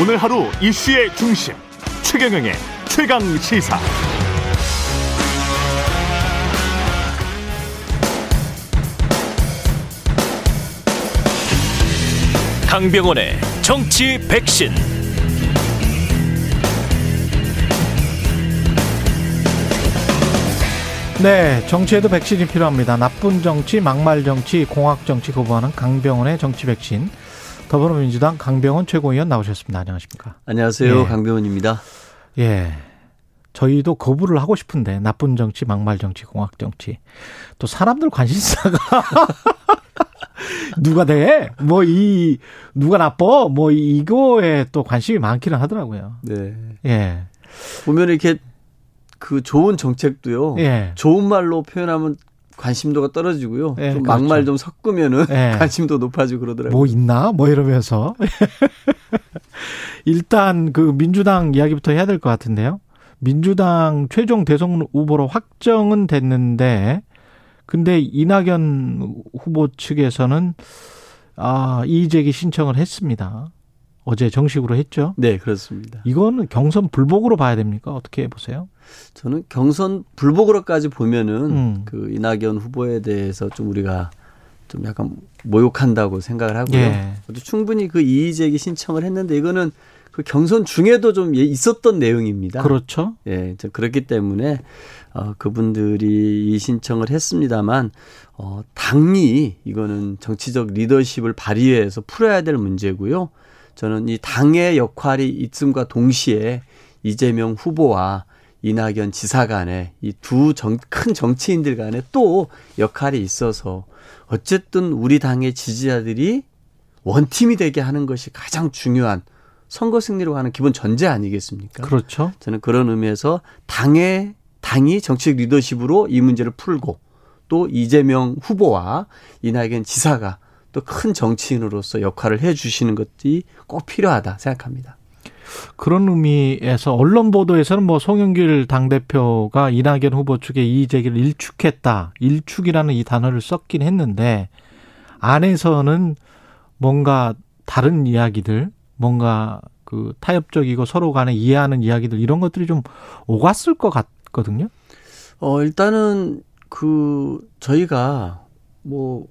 오늘 하루 이슈의 중심 최경영의 최강 시사. 강병원의 정치 백신. 네, 정치에도 백신이 필요합니다. 나쁜 정치, 막말 정치, 공학 정치 거부하는 강병원의 정치 백신. 더불어민주당 강병원 최고위원 나오셨습니다. 안녕하십니까? 안녕하세요. 예. 강병원입니다. 예. 저희도 거부를 하고 싶은데 나쁜 정치, 막말 정치, 공학 정치. 또 사람들 관심사가 누가 돼? 뭐 이 누가 나빠? 뭐 이거에 또 관심이 많기는 하더라고요. 네. 예. 보면 이렇게 그 좋은 정책도요. 예. 좋은 말로 표현하면 관심도가 떨어지고요. 예, 좀 그렇죠. 막말 좀 섞으면은 예. 관심도 높아지고 그러더라고요. 뭐 있나? 뭐 이러면서. 일단 그 민주당 이야기부터 해야 될 것 같은데요. 민주당 최종 대선 후보로 확정은 됐는데 근데 이낙연 후보 측에서는 아, 이의제기 신청을 했습니다. 어제 정식으로 했죠. 네, 그렇습니다. 이거는 경선 불복으로 봐야 됩니까? 어떻게 보세요? 저는 경선 불복으로까지 보면은 음. 그 이낙연 후보에 대해서 좀 우리가 좀 약간 모욕한다고 생각을 하고요. 예. 충분히 그 이의 제기 신청을 했는데 이거는 그 경선 중에도 좀 예, 있었던 내용입니다. 그렇죠. 예, 그렇기 때문에 어, 그분들이 이 신청을 했습니다만 어, 당이 이거는 정치적 리더십을 발휘해서 풀어야 될 문제고요. 저는 이 당의 역할이 있음과 동시에 이재명 후보와 이낙연 지사 간에 이 두 큰 정치인들 간에 또 역할이 있어서 어쨌든 우리 당의 지지자들이 원팀이 되게 하는 것이 가장 중요한 선거 승리로 가는 기본 전제 아니겠습니까? 그렇죠. 저는 그런 의미에서 당의 당이 정치적 리더십으로 이 문제를 풀고 또 이재명 후보와 이낙연 지사가 또 큰 정치인으로서 역할을 해 주시는 것이 꼭 필요하다 생각합니다. 그런 의미에서 언론 보도에서는 뭐 송영길 당대표가 이낙연 후보 측의 이의 제기를 일축했다. 일축이라는 이 단어를 썼긴 했는데 안에서는 뭔가 다른 이야기들, 뭔가 그 타협적이고 서로 간에 이해하는 이야기들 이런 것들이 좀 오갔을 것 같거든요. 어, 일단은 그 저희가 뭐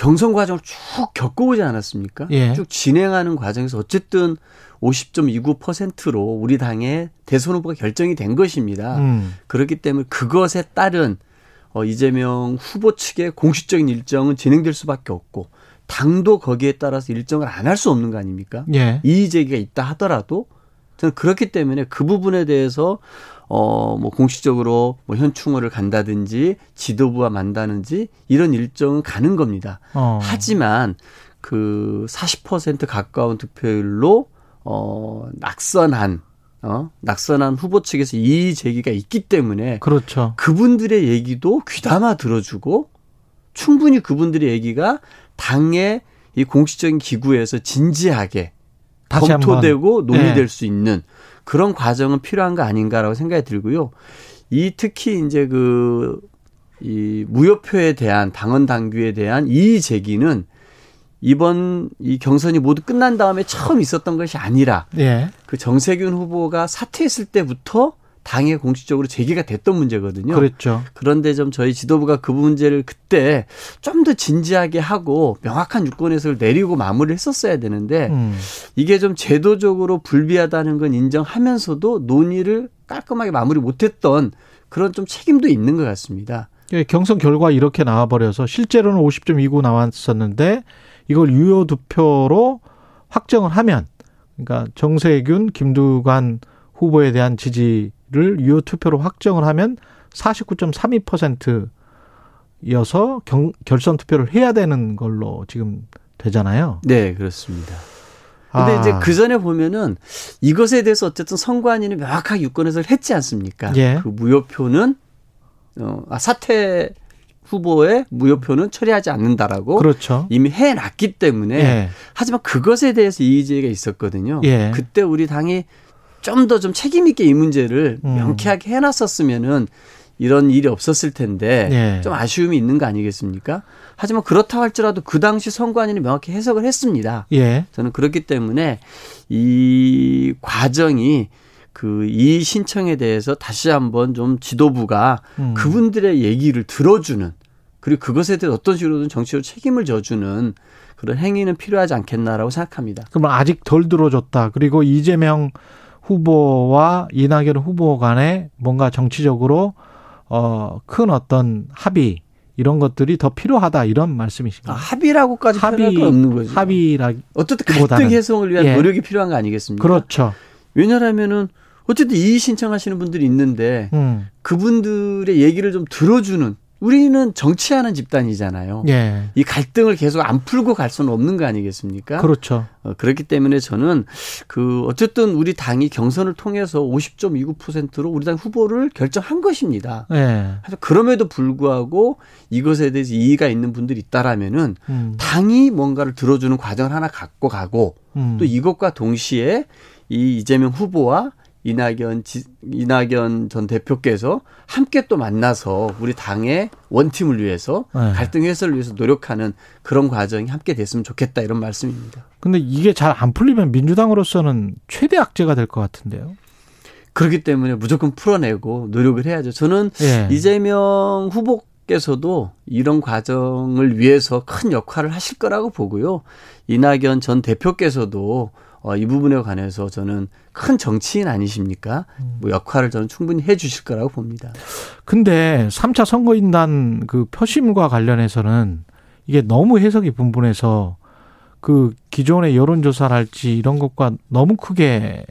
경선 과정을 쭉 겪어오지 않았습니까? 예. 쭉 진행하는 과정에서 어쨌든 50.29%로 우리 당의 대선 후보가 결정이 된 것입니다. 음. 그렇기 때문에 그것에 따른 어, 이재명 후보 측의 공식적인 일정은 진행될 수밖에 없고 당도 거기에 따라서 일정을 안 할 수 없는 거 아닙니까? 예. 이의 제기가 있다 하더라도 저는 그렇기 때문에 그 부분에 대해서 어, 뭐 공식적으로 뭐 현충원을 간다든지 지도부와 만다든지 이런 일정은 가는 겁니다. 어. 하지만 그 40% 가까운 득표율로 어, 낙선한 어, 낙선한 후보 측에서 이의 제기가 있기 때문에 그렇죠. 그분들의 얘기도 귀담아 들어주고 충분히 그분들의 얘기가 당의 이 공식적인 기구에서 진지하게 검토되고 논의될 네. 수 있는 그런 과정은 필요한 거 아닌가라고 생각이 들고요. 이 특히 이제 그 이 무효표에 대한 당헌 당규에 대한 이의 제기는 이번 이 경선이 모두 끝난 다음에 처음 있었던 것이 아니라 예. 그 정세균 후보가 사퇴했을 때부터 당에 공식적으로 제기가 됐던 문제거든요. 그렇죠. 그런데 좀 저희 지도부가 그 문제를 그때 좀 더 진지하게 하고 명확한 유권 해석을 내리고 마무리를 했었어야 되는데 음. 이게 좀 제도적으로 불비하다는 건 인정하면서도 논의를 깔끔하게 마무리 못했던 그런 좀 책임도 있는 것 같습니다. 예, 경선 결과 이렇게 나와버려서 실제로는 50.29 나왔었는데 이걸 유효 득표로 확정을 하면 그러니까 정세균, 김두관 후보에 대한 지지 를 유효 투표로 확정을 하면 49.32%여서 경, 결선 투표를 해야 되는 걸로 지금 되잖아요. 네, 그렇습니다. 근데 아. 이제 그 전에 보면은 이것에 대해서 어쨌든 선관위는 명확하게 유권 해석을 했지 않습니까? 예. 그 무효표는 어, 아, 사퇴 후보의 무효표는 처리하지 않는다라고 그렇죠. 이미 해놨기 때문에 예. 하지만 그것에 대해서 이의제기가 있었거든요. 예. 그때 우리 당이 좀 더좀 좀 책임 있게 이 문제를 음. 명쾌하게 해놨었으면은 이런 일이 없었을 텐데 예. 좀 아쉬움이 있는 거 아니겠습니까? 하지만 그렇다 할지라도 그 당시 선관위는 명확히 해석을 했습니다. 예. 저는 그렇기 때문에 이 과정이 그 이 신청에 대해서 다시 한번 좀 지도부가 음. 그분들의 얘기를 들어주는 그리고 그것에 대해 어떤 식으로든 정치적으로 책임을 져주는 그런 행위는 필요하지 않겠나라고 생각합니다. 그러면 아직 덜 들어줬다. 그리고 이재명 후보와 이낙연 후보 간에 뭔가 정치적으로 어, 큰 어떤 합의 이런 것들이 더 필요하다 이런 아, 말씀이신가요? 합의라고까지 표현할 건 없는 거죠. 합의라 어쨌든. 갈등 해소를 위한 예. 노력이 필요한 거 아니겠습니까? 그렇죠. 왜냐하면은 어쨌든 이의 신청하시는 분들이 있는데 음. 그분들의 얘기를 좀 들어주는 우리는 정치하는 집단이잖아요. 예. 이 갈등을 계속 안 풀고 갈 수는 없는 거 아니겠습니까? 그렇죠. 어, 그렇기 때문에 저는 그 어쨌든 우리 당이 경선을 통해서 50.29%로 우리 당 후보를 결정한 것입니다. 예. 그럼에도 불구하고 이것에 대해서 이의가 있는 분들이 있다라면은 음. 당이 뭔가를 들어주는 과정을 하나 갖고 가고 음. 또 이것과 동시에 이 이재명 후보와 이낙연 지, 이낙연 전 대표께서 함께 또 만나서 우리 당의 원팀을 위해서 네. 갈등 해소를 위해서 노력하는 그런 과정이 함께 됐으면 좋겠다 이런 말씀입니다. 근데 이게 잘 안 풀리면 민주당으로서는 최대 악재가 될 것 같은데요. 그렇기 때문에 무조건 풀어내고 노력을 해야죠. 저는 예. 이재명 후보 께서도 이런 과정을 위해서 큰 역할을 하실 거라고 보고요. 이낙연 전 대표께서도 어, 이 부분에 관해서 저는 큰 정치인 아니십니까? 뭐 역할을 저는 충분히 해 주실 거라고 봅니다. 근데 3차 선거인단 그 표심과 관련해서는 이게 너무 해석이 분분해서 그 기존의 여론조사를 할지 이런 것과 너무 크게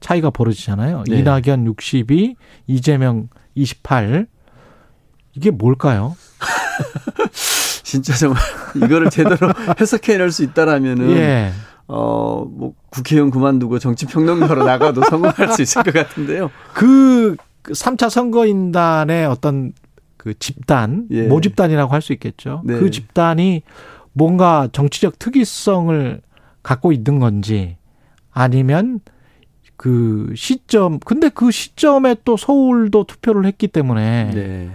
차이가 벌어지잖아요. 네. 이낙연 62, 이재명 28. 이게 뭘까요? 진짜 정말 이거를 제대로 해석해낼 수 있다라면은 예. 어, 뭐 국회의원 그만두고 정치 평론가로 나가도 성공할 수 있을 것 같은데요. 그 3차 선거인단의 어떤 그 집단, 예. 모집단이라고 할 수 있겠죠. 네. 그 집단이 뭔가 정치적 특이성을 갖고 있는 건지 아니면 그 시점, 근데 그 시점에 또 서울도 투표를 했기 때문에 네.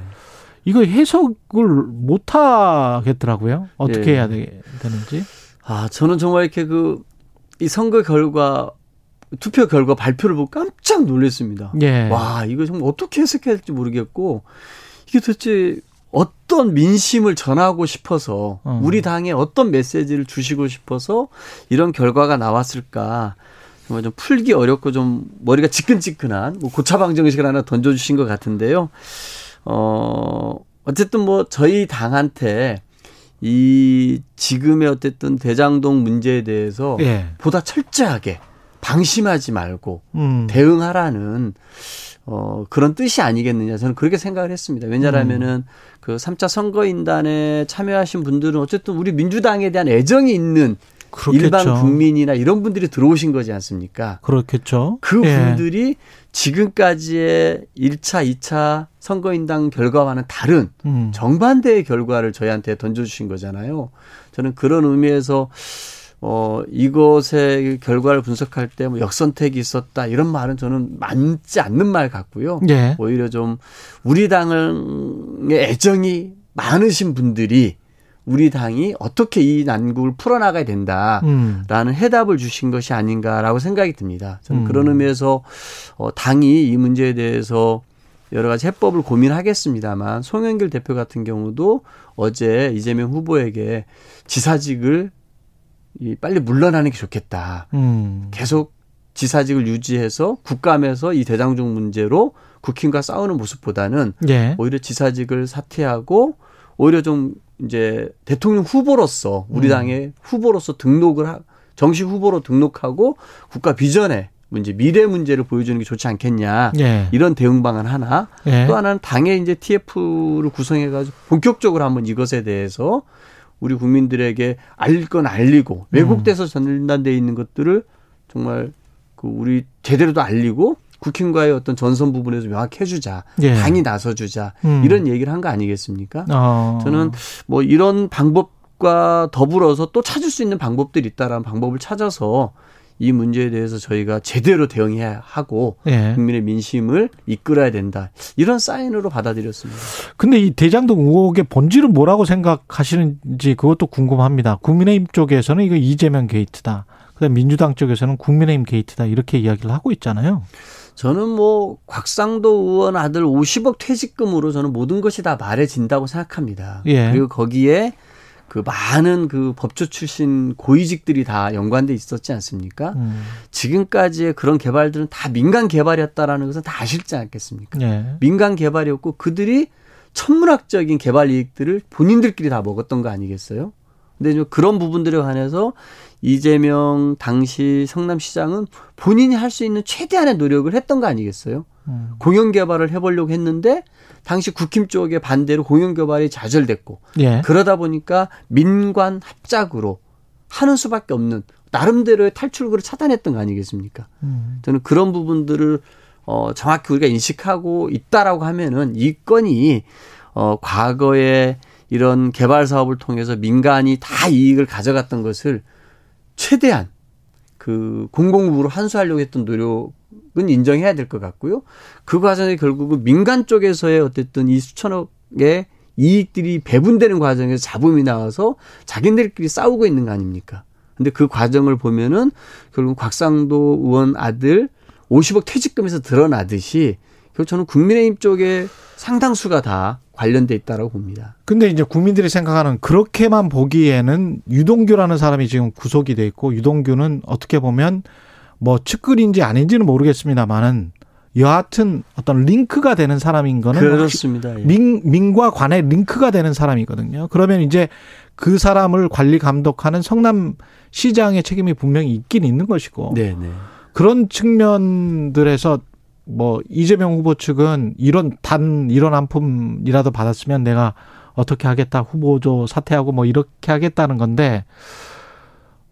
이거 해석을 못 하겠더라고요. 어떻게 예. 해야 되, 되는지. 아, 저는 정말 이렇게 그, 이 선거 결과, 투표 결과 발표를 보고 깜짝 놀랐습니다. 예. 와, 이거 정말 어떻게 해석해야 할지 모르겠고, 이게 도대체 어떤 민심을 전하고 싶어서, 어. 우리 당에 어떤 메시지를 주시고 싶어서 이런 결과가 나왔을까. 정말 좀 풀기 어렵고 좀 머리가 지끈지끈한 뭐 고차방 정식을 하나 던져주신 것 같은데요. 어, 어쨌든 뭐 저희 당한테 이 지금의 어쨌든 대장동 문제에 대해서 예. 보다 철저하게 방심하지 말고 음. 대응하라는 어 그런 뜻이 아니겠느냐 저는 그렇게 생각을 했습니다. 왜냐하면은 그 3차 선거인단에 참여하신 분들은 어쨌든 우리 민주당에 대한 애정이 있는 그렇겠죠. 일반 국민이나 이런 분들이 들어오신 거지 않습니까? 그렇겠죠. 그 예. 분들이 지금까지의 1차, 2차 선거인단 결과와는 다른 음. 정반대의 결과를 저희한테 던져주신 거잖아요. 저는 그런 의미에서 어 이것의 결과를 분석할 때 뭐 역선택이 있었다 이런 말은 저는 맞지 않는 말 같고요. 예. 오히려 좀 우리 당의 애정이 많으신 분들이 우리 당이 어떻게 이 난국을 풀어나가야 된다. 음. 라는 해답을 주신 것이 아닌가라고 생각이 듭니다. 저는 음. 그런 의미에서 어, 당이 이 문제에 대해서 여러 가지 해법을 고민하겠습니다만 송영길 대표 같은 경우도 어제 이재명 후보에게 지사직을 이 빨리 물러나는 게 좋겠다. 음. 계속 지사직을 유지해서 국감에서 이 대장중 문제로 국힘과 싸우는 모습보다는 예. 오히려 지사직을 사퇴하고 오히려 좀 이제 대통령 후보로서 우리 음. 당의 후보로서 등록을 하, 정식 후보로 등록하고 국가 비전에 문제 미래 문제를 보여주는 게 좋지 않겠냐 예. 이런 대응 방안 하나 예. 또 하나는 당의 이제 TF를 구성해 가지고 본격적으로 한번 이것에 대해서 우리 국민들에게 알릴 건 알리고 왜곡돼서 전단돼 있는 것들을 정말 그 우리 제대로도 알리고 국힘과의 어떤 전선 부분에서 명확히 해주자 예. 당이 나서주자 음. 이런 얘기를 한 거 아니겠습니까? 어. 저는 뭐 이런 방법과 더불어서 또 찾을 수 있는 방법들이 있다라는 방법을 찾아서 이 문제에 대해서 저희가 제대로 대응해야 하고 예. 국민의 민심을 이끌어야 된다. 이런 사인으로 받아들였습니다. 근데 이 대장동 의혹의 본질은 뭐라고 생각하시는지 그것도 궁금합니다. 국민의힘 쪽에서는 이거 이재명 게이트다. 그다음 민주당 쪽에서는 국민의힘 게이트다. 이렇게 이야기를 하고 있잖아요. 저는 뭐 곽상도 의원 아들 50억 퇴직금으로 저는 모든 것이 다 말해진다고 생각합니다. 예. 그리고 거기에 그 많은 그 법조 출신 고위직들이 다 연관돼 있었지 않습니까? 음. 지금까지의 그런 개발들은 다 민간 개발이었다라는 것은 다 아실지 않겠습니까? 네. 민간 개발이었고 그들이 천문학적인 개발 이익들을 본인들끼리 다 먹었던 거 아니겠어요? 근데 그런 부분들에 관해서 이재명 당시 성남시장은 본인이 할 수 있는 최대한의 노력을 했던 거 아니겠어요? 음. 공영 개발을 해보려고 했는데 당시 국힘 쪽의 반대로 공영 개발이 좌절됐고 예. 그러다 보니까 민관 합작으로 하는 수밖에 없는 나름대로의 탈출구를 차단했던 거 아니겠습니까? 음. 저는 그런 부분들을 어 정확히 우리가 인식하고 있다라고 하면은 이 건이 어 과거에 이런 개발 사업을 통해서 민간이 다 이익을 가져갔던 것을 최대한 그 공공부로 환수하려고 했던 노력 은 인정해야 될 것 같고요. 그 과정에 결국은 민간 쪽에서의 어쨌든 이 수천억의 이익들이 배분되는 과정에서 잡음이 나와서 자기들끼리 싸우고 있는 거 아닙니까? 근데 그 과정을 보면은 결국 곽상도 의원 아들 50억 퇴직금에서 드러나듯이 결국 저는 국민의힘 쪽에 상당수가 다 관련돼 있다라고 봅니다. 근데 이제 국민들이 생각하는 그렇게만 보기에는 유동규라는 사람이 지금 구속이 돼 있고 유동규는 어떻게 보면 뭐 측근인지 아닌지는 모르겠습니다만은 여하튼 어떤 링크가 되는 사람인 거는 그렇습니다. 예. 민, 민과 관의 링크가 되는 사람이거든요. 그러면 이제 그 사람을 관리 감독하는 성남 시장의 책임이 분명히 있긴 있는 것이고 네네. 네. 그런 측면들에서 뭐 이재명 후보 측은 이런 단 이런 한 푼이라도 받았으면 내가 어떻게 하겠다 후보조 사퇴하고 뭐 이렇게 하겠다는 건데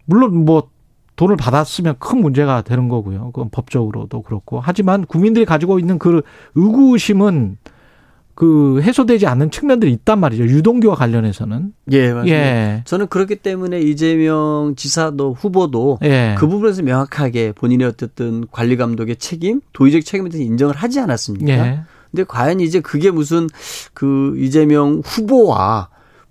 물론 뭐 돈을 받았으면 큰 문제가 되는 거고요. 그건 법적으로도 그렇고. 하지만 국민들이 가지고 있는 그 의구심은 그 해소되지 않는 측면들이 있단 말이죠. 유동규와 관련해서는. 예, 맞습니다. 예. 저는 그렇기 때문에 이재명 지사도 후보도 예. 그 부분에서 명확하게 본인의 어쨌든 관리 감독의 책임, 도의적 책임에 대해서 인정을 하지 않았습니까? 예. 근데 과연 이제 그게 무슨 그 이재명 후보와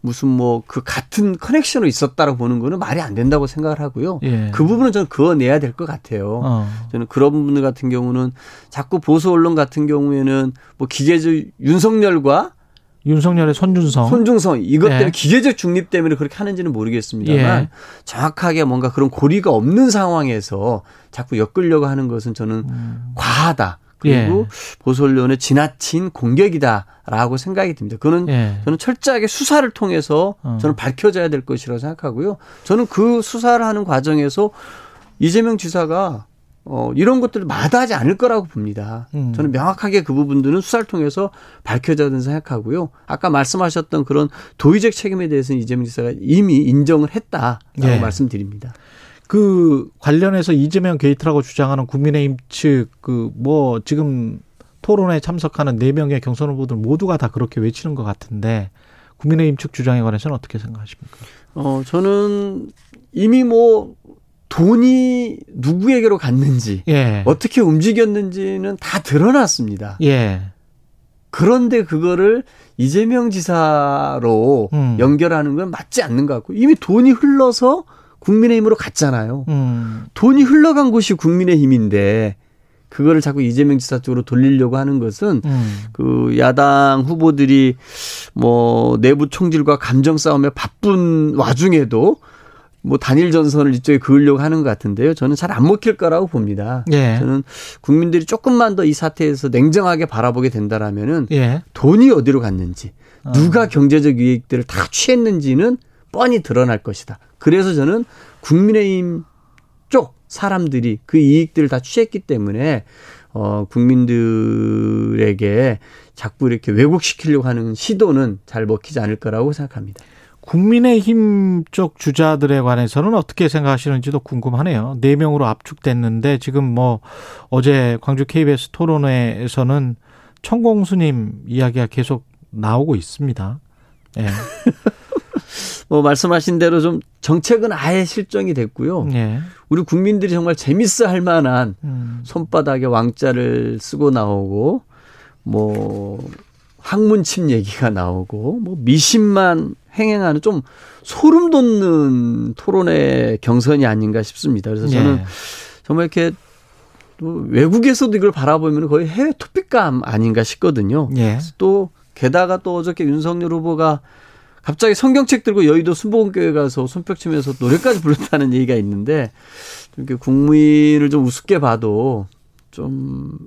무슨 뭐 그 같은 커넥션으로 있었다라고 보는 거는 말이 안 된다고 생각을 하고요. 예. 그 부분은 저는 그어내야 될 것 같아요. 어. 저는 그런 부분 같은 경우는 자꾸 보수 언론 같은 경우에는 뭐 기계적 윤석열과 윤석열의 손준성. 손준성. 이것 때문에 예. 기계적 중립 때문에 그렇게 하는지는 모르겠습니다만 예. 정확하게 뭔가 그런 고리가 없는 상황에서 자꾸 엮으려고 하는 것은 저는 음. 과하다. 그리고 예. 보솔론의 지나친 공격이다라고 생각이 듭니다. 그거는 예. 저는 철저하게 수사를 통해서 어. 저는 밝혀져야 될 것이라고 생각하고요. 저는 그 수사를 하는 과정에서 이재명 지사가 어, 이런 것들을 마다하지 않을 거라고 봅니다. 음. 저는 명확하게 그 부분들은 수사를 통해서 밝혀져야 된다고 생각하고요. 아까 말씀하셨던 그런 도의적 책임에 대해서는 이재명 지사가 이미 인정을 했다라고 예. 말씀드립니다. 그 관련해서 이재명 게이트라고 주장하는 국민의힘 측 그 뭐 지금 토론에 참석하는 네 명의 경선 후보들 모두가 다 그렇게 외치는 것 같은데 국민의힘 측 주장에 관해서는 어떻게 생각하십니까? 어 저는 이미 뭐 돈이 누구에게로 갔는지 예. 어떻게 움직였는지는 다 드러났습니다. 예. 그런데 그거를 이재명 지사로 음. 연결하는 건 맞지 않는 것 같고 이미 돈이 흘러서 국민의힘으로 갔잖아요. 음. 돈이 흘러간 곳이 국민의힘인데 그거를 자꾸 이재명 지사 쪽으로 돌리려고 하는 것은 음. 그 야당 후보들이 뭐 내부 총질과 감정 싸움에 바쁜 와중에도 뭐 단일 전선을 이쪽에 그으려고 하는 것 같은데요. 저는 잘 안 먹힐 거라고 봅니다. 예. 저는 국민들이 조금만 더 이 사태에서 냉정하게 바라보게 된다라면은 예. 돈이 어디로 갔는지 어. 누가 경제적 이익들을 다 취했는지는 뻔히 드러날 것이다. 그래서 저는 국민의힘 쪽 사람들이 그 이익들을 다 취했기 때문에 어 국민들에게 자꾸 이렇게 왜곡시키려고 하는 시도는 잘 먹히지 않을 거라고 생각합니다. 국민의힘 쪽 주자들에 관해서는 어떻게 생각하시는지도 궁금하네요. 네 명으로 압축됐는데 지금 뭐 어제 광주 KBS 토론회에서는 천공수님 이야기가 계속 나오고 있습니다. 예. 네. 뭐 말씀하신 대로 좀 정책은 아예 실정이 됐고요. 예. 우리 국민들이 정말 재밌어 할 만한 음. 손바닥에 왕자를 쓰고 나오고 뭐 학문침 얘기가 나오고 뭐 미신만 행행하는 좀 소름 돋는 토론의 경선이 아닌가 싶습니다. 그래서 저는 예. 정말 이렇게 또 외국에서도 이걸 바라보면 거의 해외 토픽감 아닌가 싶거든요. 예. 또 게다가 또 어저께 윤석열 후보가 갑자기 성경책 들고 여의도 순복음교회 가서 손뼉 치면서 노래까지 불렀다는 얘기가 있는데 좀 이렇게 국민을 좀 우습게 봐도 좀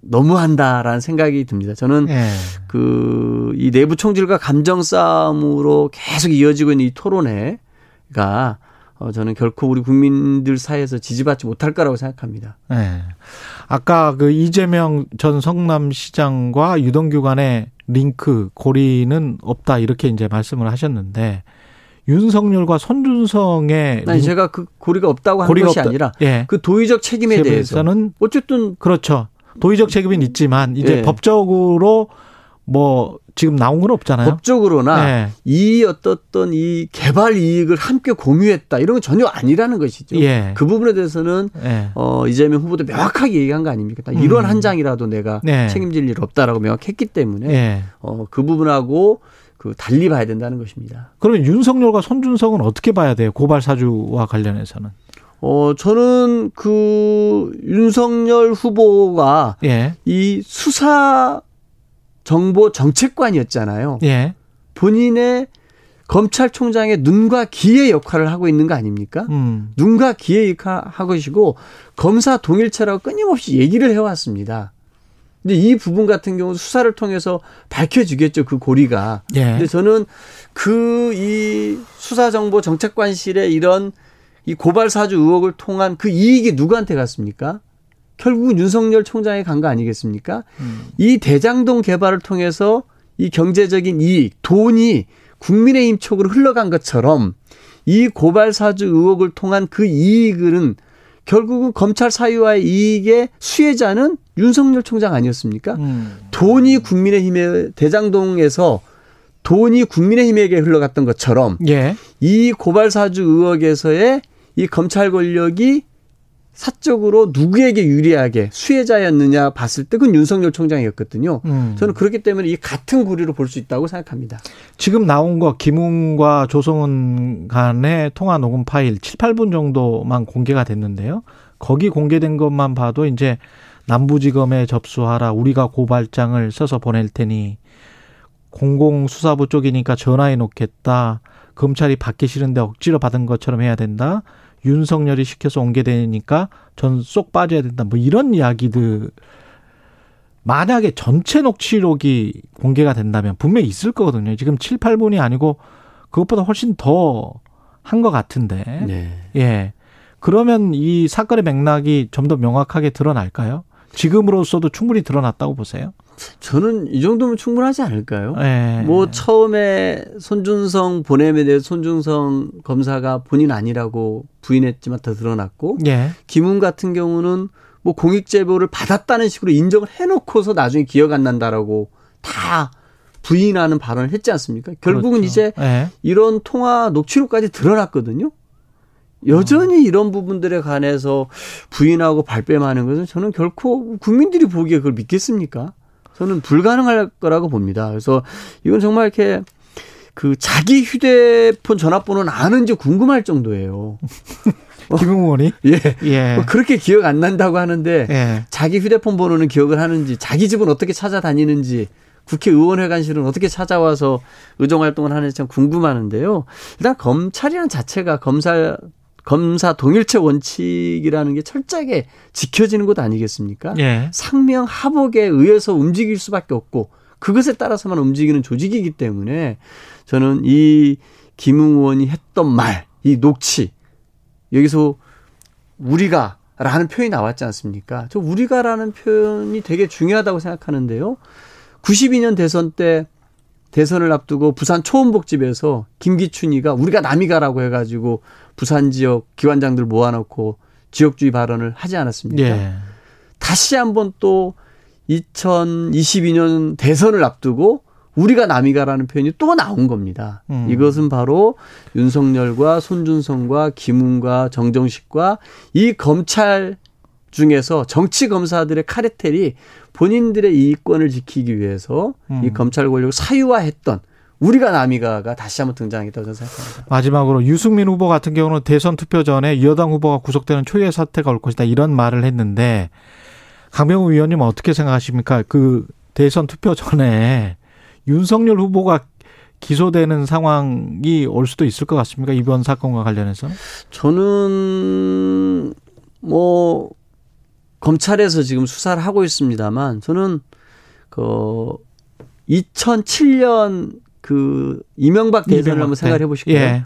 너무한다라는 생각이 듭니다. 저는 예. 그이 내부 총질과 감정 싸움으로 계속 이어지고 있는 이 토론회가 어 저는 결코 우리 국민들 사이에서 지지받지 못할 거라고 생각합니다. 예. 아까 그 이재명 전 성남시장과 유동규 간의 링크 고리는 없다 이렇게 이제 말씀을 하셨는데 윤석열과 손준성의 아니 링- 제가 그 고리가 없다고 한 고리가 것이 없다. 아니라 예. 그 도의적 책임에 대해서 대해서는 어쨌든 그렇죠. 도의적 책임은 있지만 이제 예. 법적으로 뭐 지금 나온 건 없잖아요. 법적으로나 예. 이 어떻던 이 개발 이익을 함께 공유했다 이런 건 전혀 아니라는 것이죠. 예. 그 부분에 대해서는 예. 어 이재명 후보도 명확하게 얘기한 거 아닙니까? 딱 이런 음. 한 장이라도 내가 네. 책임질 일 없다라고 명확했기 때문에 예. 어 그 부분하고 그 달리 봐야 된다는 것입니다. 그러면 윤석열과 손준성은 어떻게 봐야 돼요? 고발 사주와 관련해서는. 어 저는 그 윤석열 후보가 예. 이 수사 정보 정책관이었잖아요. 예. 본인의 검찰총장의 눈과 귀의 역할을 하고 있는 거 아닙니까? 음. 눈과 귀의 역할하고 계시고 검사 동일체라고 끊임없이 얘기를 해왔습니다. 근데 이 부분 같은 경우 수사를 통해서 밝혀지겠죠 그 고리가. 예. 근데 저는 그 이 수사정보 정책관실의 이런 이 고발 사주 의혹을 통한 그 이익이 누구한테 갔습니까? 결국은 윤석열 총장에 간 거 아니겠습니까? 음. 이 대장동 개발을 통해서 이 경제적인 이익, 돈이 국민의힘 쪽으로 흘러간 것처럼 이 고발 사주 의혹을 통한 그 이익은 결국은 검찰 사유와의 이익의 수혜자는 윤석열 총장 아니었습니까? 음. 돈이 국민의힘의 대장동에서 돈이 국민의힘에게 흘러갔던 것처럼 예. 이 고발 사주 의혹에서의 이 검찰 권력이 사적으로 누구에게 유리하게 수혜자였느냐 봤을 때 그건 윤석열 총장이었거든요. 음. 저는 그렇기 때문에 이 같은 고리로 볼 수 있다고 생각합니다. 지금 나온 거 김웅과 조성은 간의 통화 녹음 파일 7, 8분 정도만 공개가 됐는데요. 거기 공개된 것만 봐도 이제 남부지검에 접수하라. 우리가 고발장을 써서 보낼 테니 공공수사부 쪽이니까 전화해 놓겠다. 검찰이 받기 싫은데 억지로 받은 것처럼 해야 된다. 윤석열이 시켜서 온 게 되니까 전 쏙 빠져야 된다. 뭐 이런 이야기들 만약에 전체 녹취록이 공개가 된다면 분명히 있을 거거든요. 지금 7, 8분이 아니고 그것보다 훨씬 더 한 것 같은데. 네. 예. 그러면 이 사건의 맥락이 좀 더 명확하게 드러날까요? 지금으로서도 충분히 드러났다고 보세요? 저는 이 정도면 충분하지 않을까요? 예. 뭐 처음에 손준성 보냄에 대해서 손준성 검사가 본인 아니라고 부인했지만 더 드러났고 예. 김웅 같은 경우는 뭐 공익 제보를 받았다는 식으로 인정을 해놓고서 나중에 기억 안 난다라고 다 부인하는 발언을 했지 않습니까? 결국은 그렇죠. 이제 예. 이런 통화 녹취록까지 드러났거든요. 여전히 이런 부분들에 관해서 부인하고 발뺌하는 것은 저는 결코 국민들이 보기에 그걸 믿겠습니까? 저는 불가능할 거라고 봅니다. 그래서 이건 정말 이렇게 그 자기 휴대폰 전화번호는 아는지 궁금할 정도예요. 김웅 의원이? 예. 예. 뭐 그렇게 기억 안 난다고 하는데 예. 자기 휴대폰 번호는 기억을 하는지 자기 집은 어떻게 찾아다니는지 국회의원회관실은 어떻게 찾아와서 의정 활동을 하는지 참 궁금하는데요. 일단 검찰이라는 자체가 검사 검사 동일체 원칙이라는 게 철저하게 지켜지는 곳 아니겠습니까? 예. 상명 하복에 의해서 움직일 수밖에 없고 그것에 따라서만 움직이는 조직이기 때문에 저는 이 김웅 의원이 했던 말, 이 녹취 여기서 우리가 라는 표현이 나왔지 않습니까? 저 우리가라는 표현이 되게 중요하다고 생각하는데요. 92년 대선 때 대선을 앞두고 부산 초원복집에서 김기춘이가 우리가 남이 가라고 해가지고 부산 지역 기관장들 모아놓고 지역주의 발언을 하지 않았습니까? 예. 다시 한번 또 2022년 대선을 앞두고 우리가 남이 가라는 표현이 또 나온 겁니다. 음. 이것은 바로 윤석열과 손준성과 김웅과 정정식과 이 검찰 중에서 정치 검사들의 카르텔이 본인들의 이익권을 지키기 위해서 음. 이 검찰 권력을 사유화했던 우리가 남이가가 다시 한번 등장했다고 저는 생각합니다. 마지막으로 유승민 후보 같은 경우는 대선 투표 전에 여당 후보가 구속되는 초유의 사태가 올 것이다 이런 말을 했는데 강병우 위원님 어떻게 생각하십니까? 그 대선 투표 전에 윤석열 후보가 기소되는 상황이 올 수도 있을 것 같습니까? 이번 사건과 관련해서? 저는 뭐 검찰에서 지금 수사를 하고 있습니다만 저는 그 2007년 그 이명박 대선을 한번 생각해 보실까요? 예.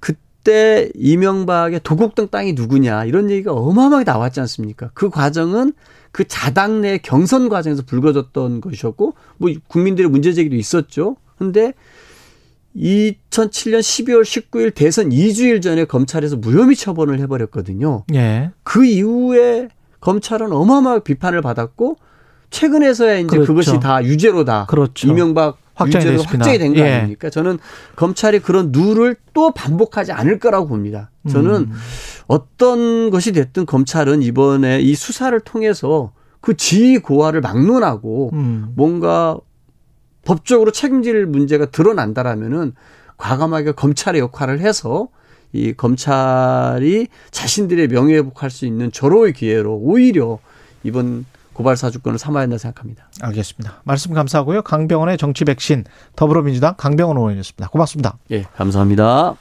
그때 이명박의 도곡동 땅이 누구냐 이런 얘기가 어마어마하게 나왔지 않습니까? 그 과정은 그 자당 내 경선 과정에서 불거졌던 것이었고 뭐 국민들의 문제 제기도 있었죠. 근데 2007년 12월 19일 대선 2주일 전에 검찰에서 무혐의 처분을 해버렸거든요. 예. 그 이후에 검찰은 어마어마하게 비판을 받았고 최근에서야 이제 그렇죠. 그것이 다 유죄로 다. 그렇죠. 이명박 확정이, 유죄로 확정이 된거 예. 아닙니까? 저는 검찰이 그런 누를 또 반복하지 않을 거라고 봅니다. 저는 음. 어떤 것이 됐든 검찰은 이번에 이 수사를 통해서 그 지위 고하를 막론하고 음. 뭔가 법적으로 책임질 문제가 드러난다라면은 과감하게 검찰의 역할을 해서 이 검찰이 자신들의 명예 회복할 수 있는 절호의 기회로 오히려 이번 고발 사주권을 삼아야 한다 생각합니다. 알겠습니다. 말씀 감사하고요. 강병원의 정치 백신 더불어민주당 강병원 의원이었습니다. 고맙습니다. 예, 감사합니다.